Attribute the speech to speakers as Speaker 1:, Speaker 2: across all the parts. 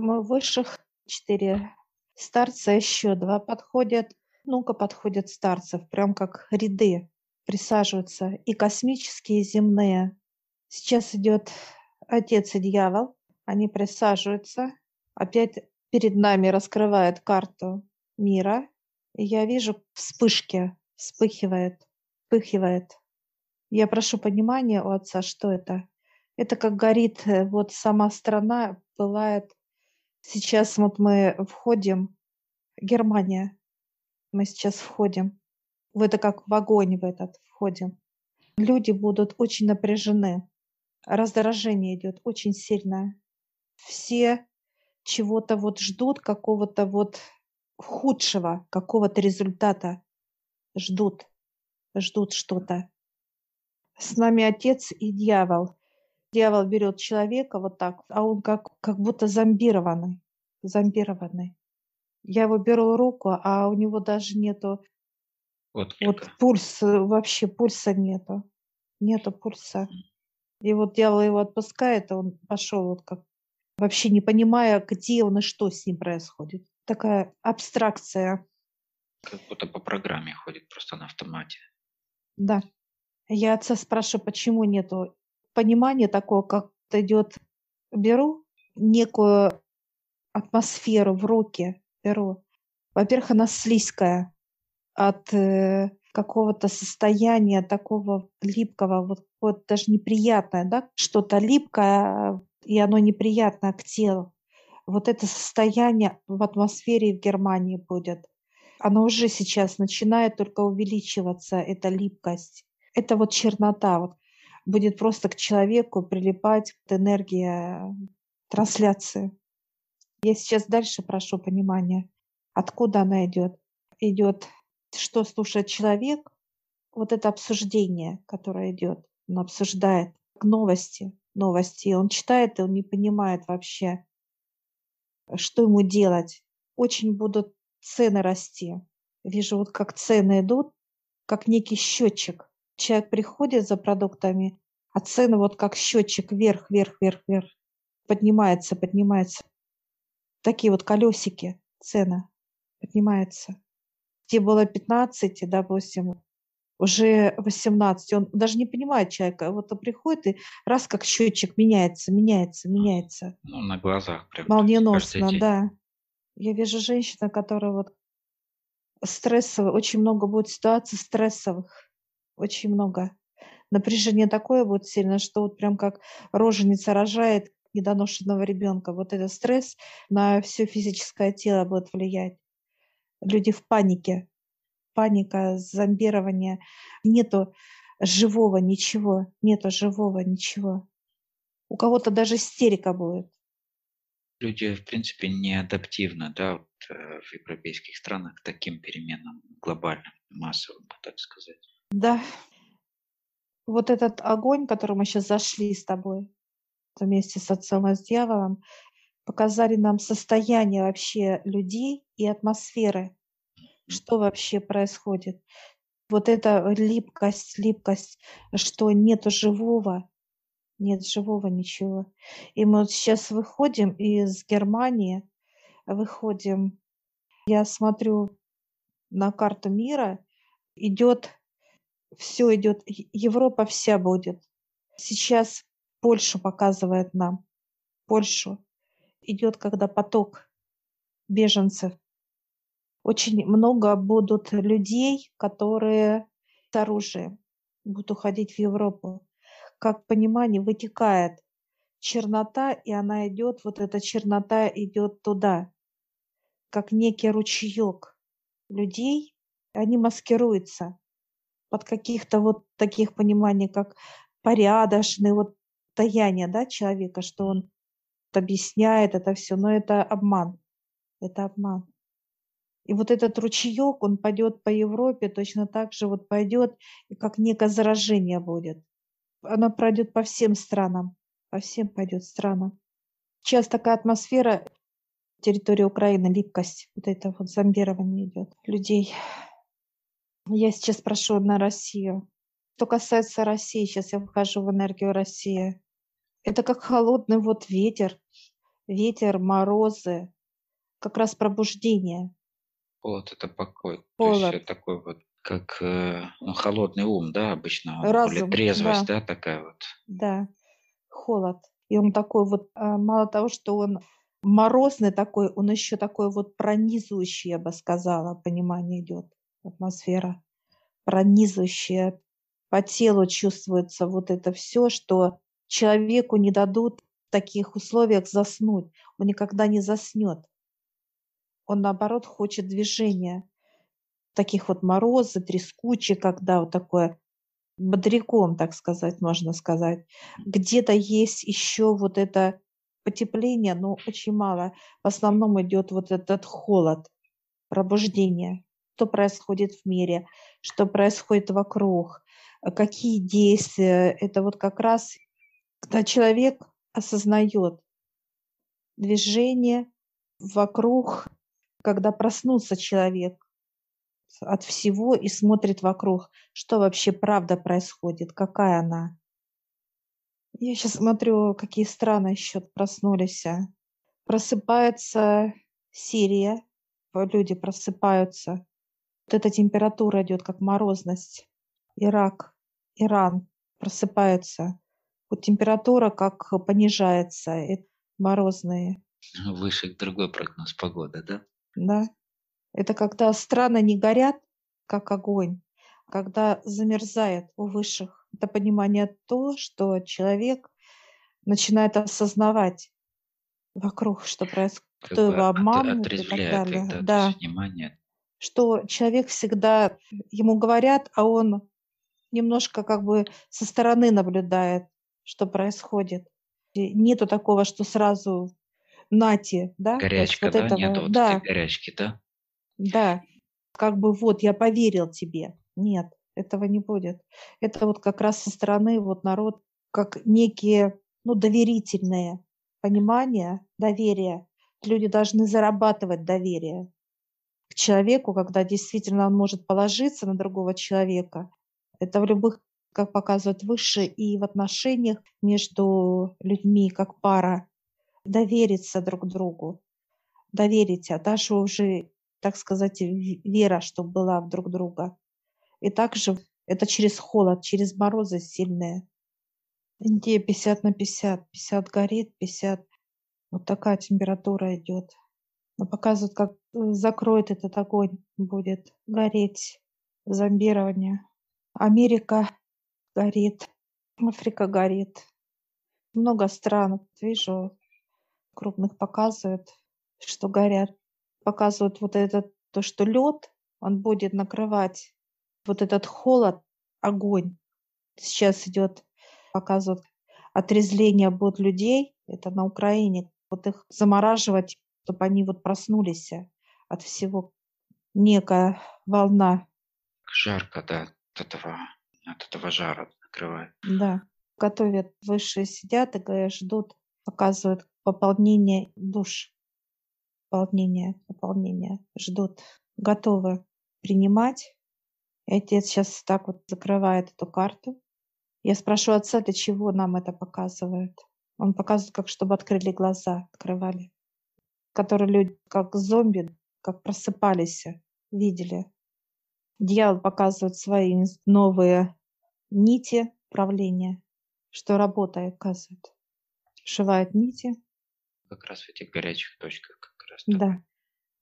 Speaker 1: Мы высших четыре старца, еще два подходят. Ну-ка подходят старцев, прям как ряды присаживаются. И космические, и земные. Сейчас идет отец и дьявол. Они присаживаются. Опять перед нами раскрывает карту мира. И я вижу вспышки, вспыхивает, вспыхивает. Я прошу понимания у отца, что это. Это как горит э, вот сама страна, пылает. Сейчас вот мы входим, Германия, мы сейчас входим в это как в огонь в этот входим. Люди будут очень напряжены раздражение идет очень сильное. Все чего-то вот ждут, какого-то вот худшего, какого-то результата. Ждут, ждут что-то. С нами отец и дьявол. Дьявол берет человека вот так, а он как, как будто зомбированный. Зомбированный. Я его беру руку, а у него даже нету вот, вот пульс, вообще пульса нету. Нету пульса. И вот дьявол его отпускает, и он пошел вот как вообще не понимая, где он и что с ним происходит. Такая абстракция.
Speaker 2: Как будто по программе ходит, просто на автомате.
Speaker 1: Да. Я отца спрашиваю, почему нету понимания такого, как идет, беру некую атмосферу в руки, беру. Во-первых, она слизкая от э, какого-то состояния такого липкого, вот, вот даже неприятное, да, что-то липкое, и оно неприятно к телу. Вот это состояние в атмосфере в Германии будет. Оно уже сейчас начинает только увеличиваться, эта липкость. Это вот чернота. Вот будет просто к человеку прилипать энергия трансляции. Я сейчас дальше прошу понимания, откуда она идет. Идет что слушает человек, вот это обсуждение, которое идет, он обсуждает новости, новости, он читает, и он не понимает вообще, что ему делать. Очень будут цены расти. Вижу, вот как цены идут, как некий счетчик. Человек приходит за продуктами, а цены вот как счетчик вверх, вверх, вверх, вверх. Поднимается, поднимается. Такие вот колесики цены поднимаются где было 15, допустим, уже 18, он даже не понимает человека, вот он приходит и раз как счетчик меняется, меняется, меняется.
Speaker 2: Ну, на глазах прям.
Speaker 1: Молниеносно, да. Я вижу женщину, которая вот стрессовая, очень много будет ситуаций стрессовых, очень много. Напряжение такое будет сильно, что вот прям как роженица рожает недоношенного ребенка. Вот этот стресс на все физическое тело будет влиять люди в панике. Паника, зомбирование. Нету живого ничего, нету живого ничего. У кого-то даже истерика будет.
Speaker 2: Люди, в принципе, не адаптивны, да, вот, э, в европейских странах к таким переменам глобальным, массовым, так сказать.
Speaker 1: Да. Вот этот огонь, который мы сейчас зашли с тобой, вместе с отцом и с дьяволом, показали нам состояние вообще людей и атмосферы, что вообще происходит. Вот эта липкость, липкость, что нет живого, нет живого ничего. И мы вот сейчас выходим из Германии, выходим, я смотрю на карту мира, идет, все идет, Европа вся будет. Сейчас Польшу показывает нам, Польшу идет, когда поток беженцев. Очень много будут людей, которые с оружием будут уходить в Европу. Как понимание вытекает чернота, и она идет, вот эта чернота идет туда, как некий ручеек людей, они маскируются под каких-то вот таких пониманий, как порядочный, вот таяние да, человека, что он объясняет это все, но это обман. Это обман. И вот этот ручеек, он пойдет по Европе, точно так же вот пойдет, и как некое заражение будет. Оно пройдет по всем странам, по всем пойдет странам. Сейчас такая атмосфера, территория Украины, липкость, вот это вот зомбирование идет людей. Я сейчас прошу на Россию. Что касается России, сейчас я выхожу в энергию России. Это как холодный вот ветер, ветер, морозы, как раз пробуждение.
Speaker 2: Холод– это покой. То есть
Speaker 1: Холод.
Speaker 2: такой вот, как э, ну, холодный ум, да, обычно, он, более
Speaker 1: Разум,
Speaker 2: трезвость,
Speaker 1: да,
Speaker 2: да, такая вот.
Speaker 1: да, холод. И он такой вот, а, мало того, что он морозный такой, он еще такой вот пронизывающий, я бы сказала, понимание идет, атмосфера пронизывающая. По телу чувствуется вот это все, что человеку не дадут в таких условиях заснуть. Он никогда не заснет. Он, наоборот, хочет движения. Таких вот морозы, трескучие, когда вот такое бодряком, так сказать, можно сказать. Где-то есть еще вот это потепление, но очень мало. В основном идет вот этот холод, пробуждение. Что происходит в мире, что происходит вокруг, э, какие действия. Это вот как раз, когда человек осознает движение вокруг, когда проснулся человек от всего и смотрит вокруг, что вообще правда происходит, какая она. Я сейчас смотрю, какие страны еще проснулись. а. Просыпается Сирия, люди просыпаются. Вот эта температура идет, как морозность. Ирак, Иран просыпается. Вот температура как понижается, и морозные,
Speaker 2: Выше другой прогноз погоды, да?
Speaker 1: да. Это когда страны не горят, как огонь, когда замерзает у высших. Это понимание то, что человек начинает осознавать вокруг, что происходит,
Speaker 2: Как
Speaker 1: кто
Speaker 2: бы
Speaker 1: его
Speaker 2: от-
Speaker 1: обманывает и так далее.
Speaker 2: да, внимание.
Speaker 1: Что человек всегда, ему говорят, а он немножко как бы со стороны наблюдает, что происходит. И нету такого, что сразу нате, да,
Speaker 2: Горячка,
Speaker 1: вот
Speaker 2: да,
Speaker 1: этого,
Speaker 2: вот этой
Speaker 1: да,
Speaker 2: горячки, да?
Speaker 1: да, как бы вот я поверил тебе. Нет, этого не будет. Это вот как раз со стороны вот народ как некие, ну, доверительные понимания, доверие. Люди должны зарабатывать доверие человеку, когда действительно он может положиться на другого человека. Это в любых, как показывают выше, и в отношениях между людьми, как пара, довериться друг другу, доверить, а даже уже, так сказать, вера, чтобы была в друг друга. И также это через холод, через морозы сильные. Индия 50 на 50, 50 горит, 50 вот такая температура идет. Но показывают, как закроет этот огонь, будет гореть зомбирование. Америка горит, Африка горит. Много стран, вижу, крупных показывают, что горят. Показывают вот этот, то, что лед, он будет накрывать вот этот холод, огонь. Сейчас идет, показывают, отрезвление будет людей, это на Украине, вот их замораживать, чтобы они вот проснулись от всего. Некая волна,
Speaker 2: Жарко, да, от этого, от этого жара накрывает.
Speaker 1: да. Готовят, высшие сидят и говорят, ждут, показывают пополнение душ. Пополнение, пополнение, ждут, готовы принимать. И отец сейчас так вот закрывает эту карту. Я спрашиваю отца, для чего нам это показывает. Он показывает, как чтобы открыли глаза, открывали. Которые люди, как зомби, как просыпались, видели. Дьявол показывает свои новые нити правления, что работает, оказывает. Шивает нити,
Speaker 2: Как раз в этих горячих точках как раз. так.
Speaker 1: да.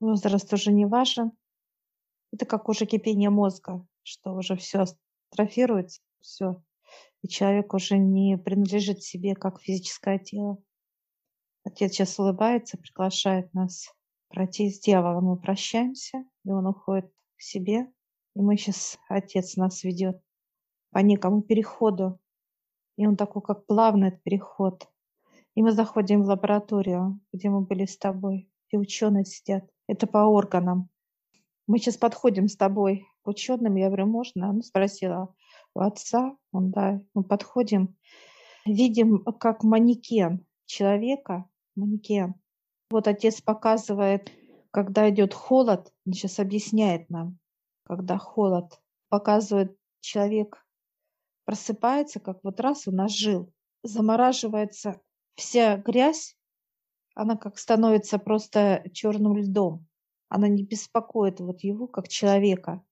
Speaker 1: Возраст уже не важен. Это как уже кипение мозга, что уже все атрофируется, все. И человек уже не принадлежит себе как физическое тело. Отец сейчас улыбается, приглашает нас пройти с дьяволом. Мы прощаемся, и он уходит к себе. И мы сейчас, отец нас ведет по некому переходу. И он такой, как плавный этот переход. И мы заходим в лабораторию, где мы были с тобой, где ученые сидят. Это по органам. Мы сейчас подходим с тобой к ученым. Я говорю, можно? Она спросила у отца. Он, да. Мы подходим, видим, как манекен человека, манекен. Вот отец показывает, когда идет холод, он сейчас объясняет нам, когда холод, показывает человек просыпается, как вот раз у нас жил, замораживается вся грязь, Она как становится просто черным льдом. Она не беспокоит вот его как человека.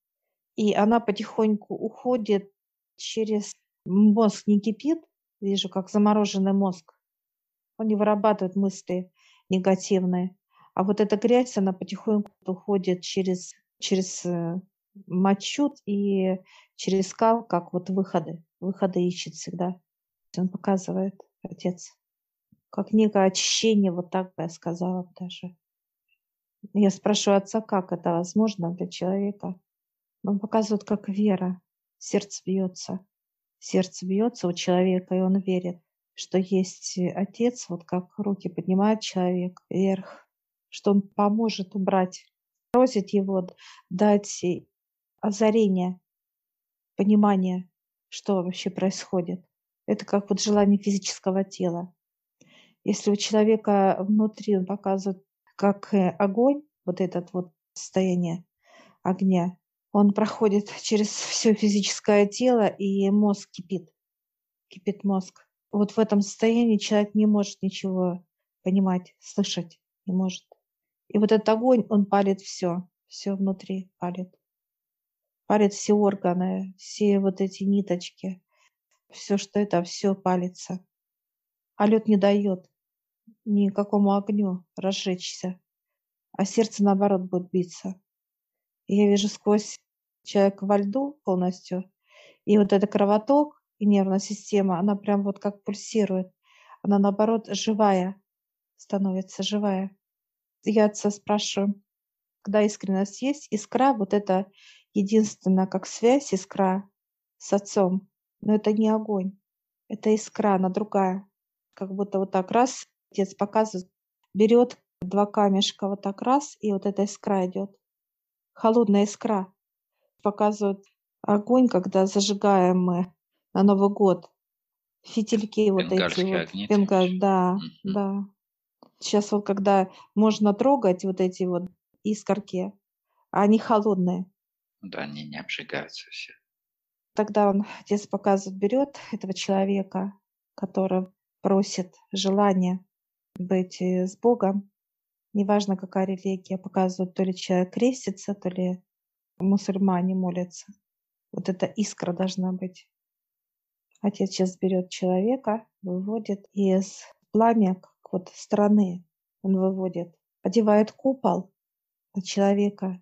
Speaker 1: И она потихоньку уходит через мозг не кипит, вижу, как замороженный мозг. Он не вырабатывает мысли негативные. А вот эта грязь, она потихоньку уходит через, через э, мочу и через скал, как вот выходы. Выходы ищет всегда. Он показывает, отец. Как некое очищение, вот так бы я сказала даже. Я спрашиваю отца, как это возможно для человека. Он показывает, как вера. Сердце бьется. Сердце бьется у человека, и он верит, что есть отец, вот как руки поднимает человек вверх, что он поможет убрать, просит его дать озарение, понимание, что вообще происходит. Это как вот желание физического тела. Если у человека внутри он показывает как э, огонь, вот этот вот состояние огня, он проходит через все физическое тело, и мозг кипит. Кипит мозг. Вот в этом состоянии человек не может ничего понимать, слышать не может. И вот этот огонь, он палит все, все внутри палит. Палит все органы, все вот эти ниточки, все, что это, все палится. А лед не дает никакому огню разжечься, а сердце, наоборот, будет биться. И я вижу сквозь человека во льду полностью, и вот этот кровоток и нервная система, она прям вот как пульсирует. Она, наоборот, живая, становится живая. Я отца спрашиваю, когда искренность есть, искра, вот это единственная как связь, искра с отцом, но это не огонь, это искра, она другая. Как будто вот так раз отец показывает, берет два камешка вот так раз, и вот эта искра идет. Холодная искра. Показывают огонь, когда зажигаем мы на Новый год. Фитильки вот эти вот.
Speaker 2: огни.
Speaker 1: Бенгар, да,
Speaker 2: Мгм.
Speaker 1: да. Сейчас вот когда можно трогать вот эти вот искорки, они холодные.
Speaker 2: Да, они не обжигаются все.
Speaker 1: Тогда он, отец показывает, берет этого человека, который просит желания быть э, с Богом, неважно какая религия, показывает, то ли человек крестится, то ли мусульмане молятся. Вот эта искра должна быть. Отец сейчас берет человека, выводит из пламя, как вот страны он выводит, одевает купол на человека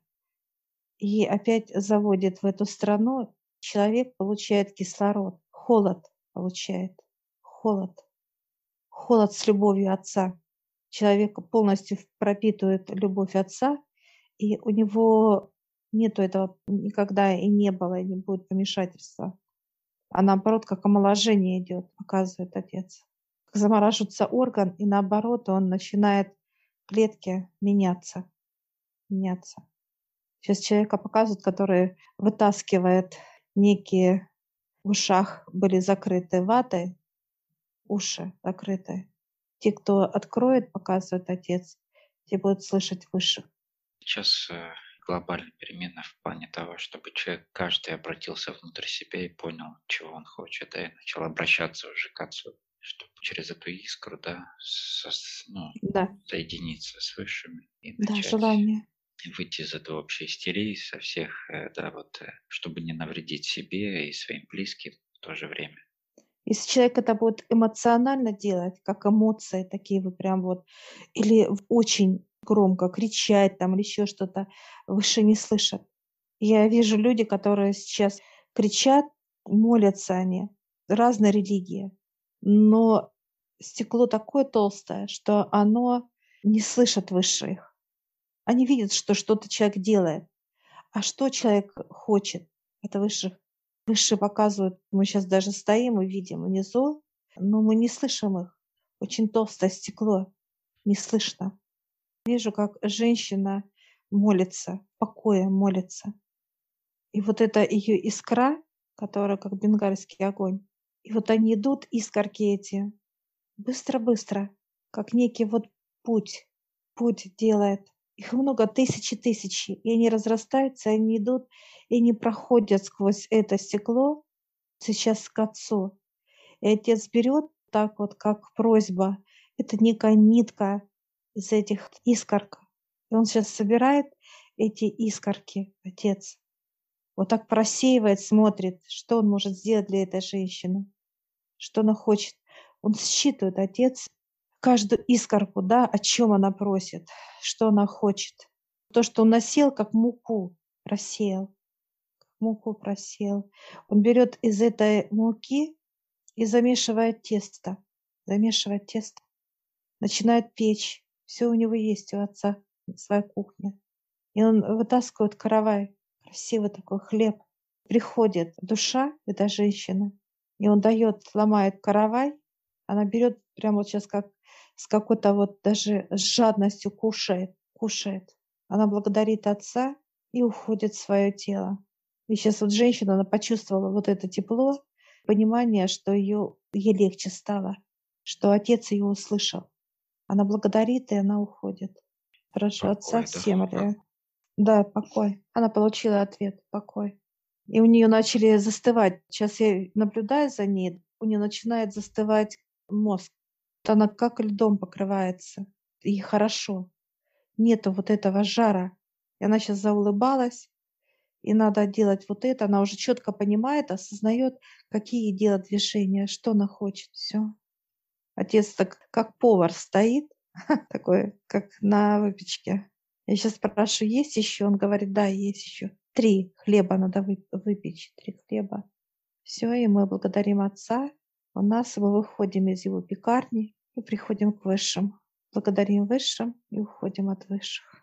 Speaker 1: и опять заводит в эту страну. Человек получает кислород, холод получает, холод, холод с любовью отца. Человека полностью пропитывает любовь отца, и у него нету этого никогда и не было, и не будет помешательства. А наоборот, как омоложение идет, показывает отец. Как замораживается орган, и наоборот, он начинает клетки меняться. Меняться. Сейчас человека показывают, который вытаскивает некие в ушах были закрыты ватой, уши закрыты. Те, кто откроет, показывает отец, те будут слышать выше.
Speaker 2: Сейчас э, глобальная перемена в плане того, чтобы человек каждый обратился внутрь себя и понял, чего он хочет, да, и начал обращаться уже к отцу, чтобы через эту искру, да, со- ну,
Speaker 1: Да,
Speaker 2: соединиться с высшими и
Speaker 1: да,
Speaker 2: начать
Speaker 1: желание.
Speaker 2: выйти из этой общей истерии со всех, э, да, вот, э, чтобы не навредить себе и своим близким в то же время.
Speaker 1: Если человек это будет эмоционально делать, как эмоции такие вы прям вот, или очень громко кричать там или еще что-то, выше не слышат. Я вижу люди, которые сейчас кричат, молятся они, разные религии, но стекло такое толстое, что оно не слышит высших. Они видят, что что-то человек делает. А что человек хочет? Это высших. Высшие показывают, мы сейчас даже стоим и видим внизу, но мы не слышим их. Очень толстое стекло, не слышно. Вижу, как женщина молится, в покое молится. И вот это ее искра, которая как бенгальский огонь. И вот они идут, искорки эти, быстро-быстро, как некий вот путь, путь делает. Их много, тысячи, тысячи. И они разрастаются, они идут, и они проходят сквозь это стекло сейчас к отцу. И отец берет так вот, как просьба. Это некая нитка, из этих искорок. И он сейчас собирает эти искорки, отец. Вот так просеивает, смотрит, что он может сделать для этой женщины, что она хочет. Он считывает, отец, каждую искорку, да, о чем она просит, что она хочет. То, что он насел, как муку, просеял, как муку просеял. Он берет из этой муки и замешивает тесто, замешивает тесто, начинает печь. Все у него есть у отца, своя кухня. И он вытаскивает каравай, красивый такой хлеб. Приходит душа, эта женщина, и он дает, ломает каравай, она берет прямо вот сейчас как с какой-то вот даже с жадностью кушает, кушает. Она благодарит отца и уходит в свое тело. И сейчас вот женщина, она почувствовала вот это тепло, понимание, что ее, ей легче стало, что отец ее услышал. Она благодарит, и она уходит. Прошу покой, отца да. всем. Да. да, покой. Она получила ответ, покой. И у нее начали застывать. Сейчас я наблюдаю за ней, у нее начинает застывать мозг она как льдом покрывается. И хорошо. Нету вот этого жара. И она сейчас заулыбалась, и надо делать вот это. Она уже четко понимает, осознает, какие делать движения, что она хочет. Все. Отец так как повар стоит, такой, как на выпечке. Я сейчас спрашиваю, есть еще? Он говорит, да, есть еще. Три хлеба надо выпечь, три хлеба. Все, и мы благодарим Отца, у нас мы выходим из его пекарни и приходим к высшим. Благодарим высшим и уходим от высших.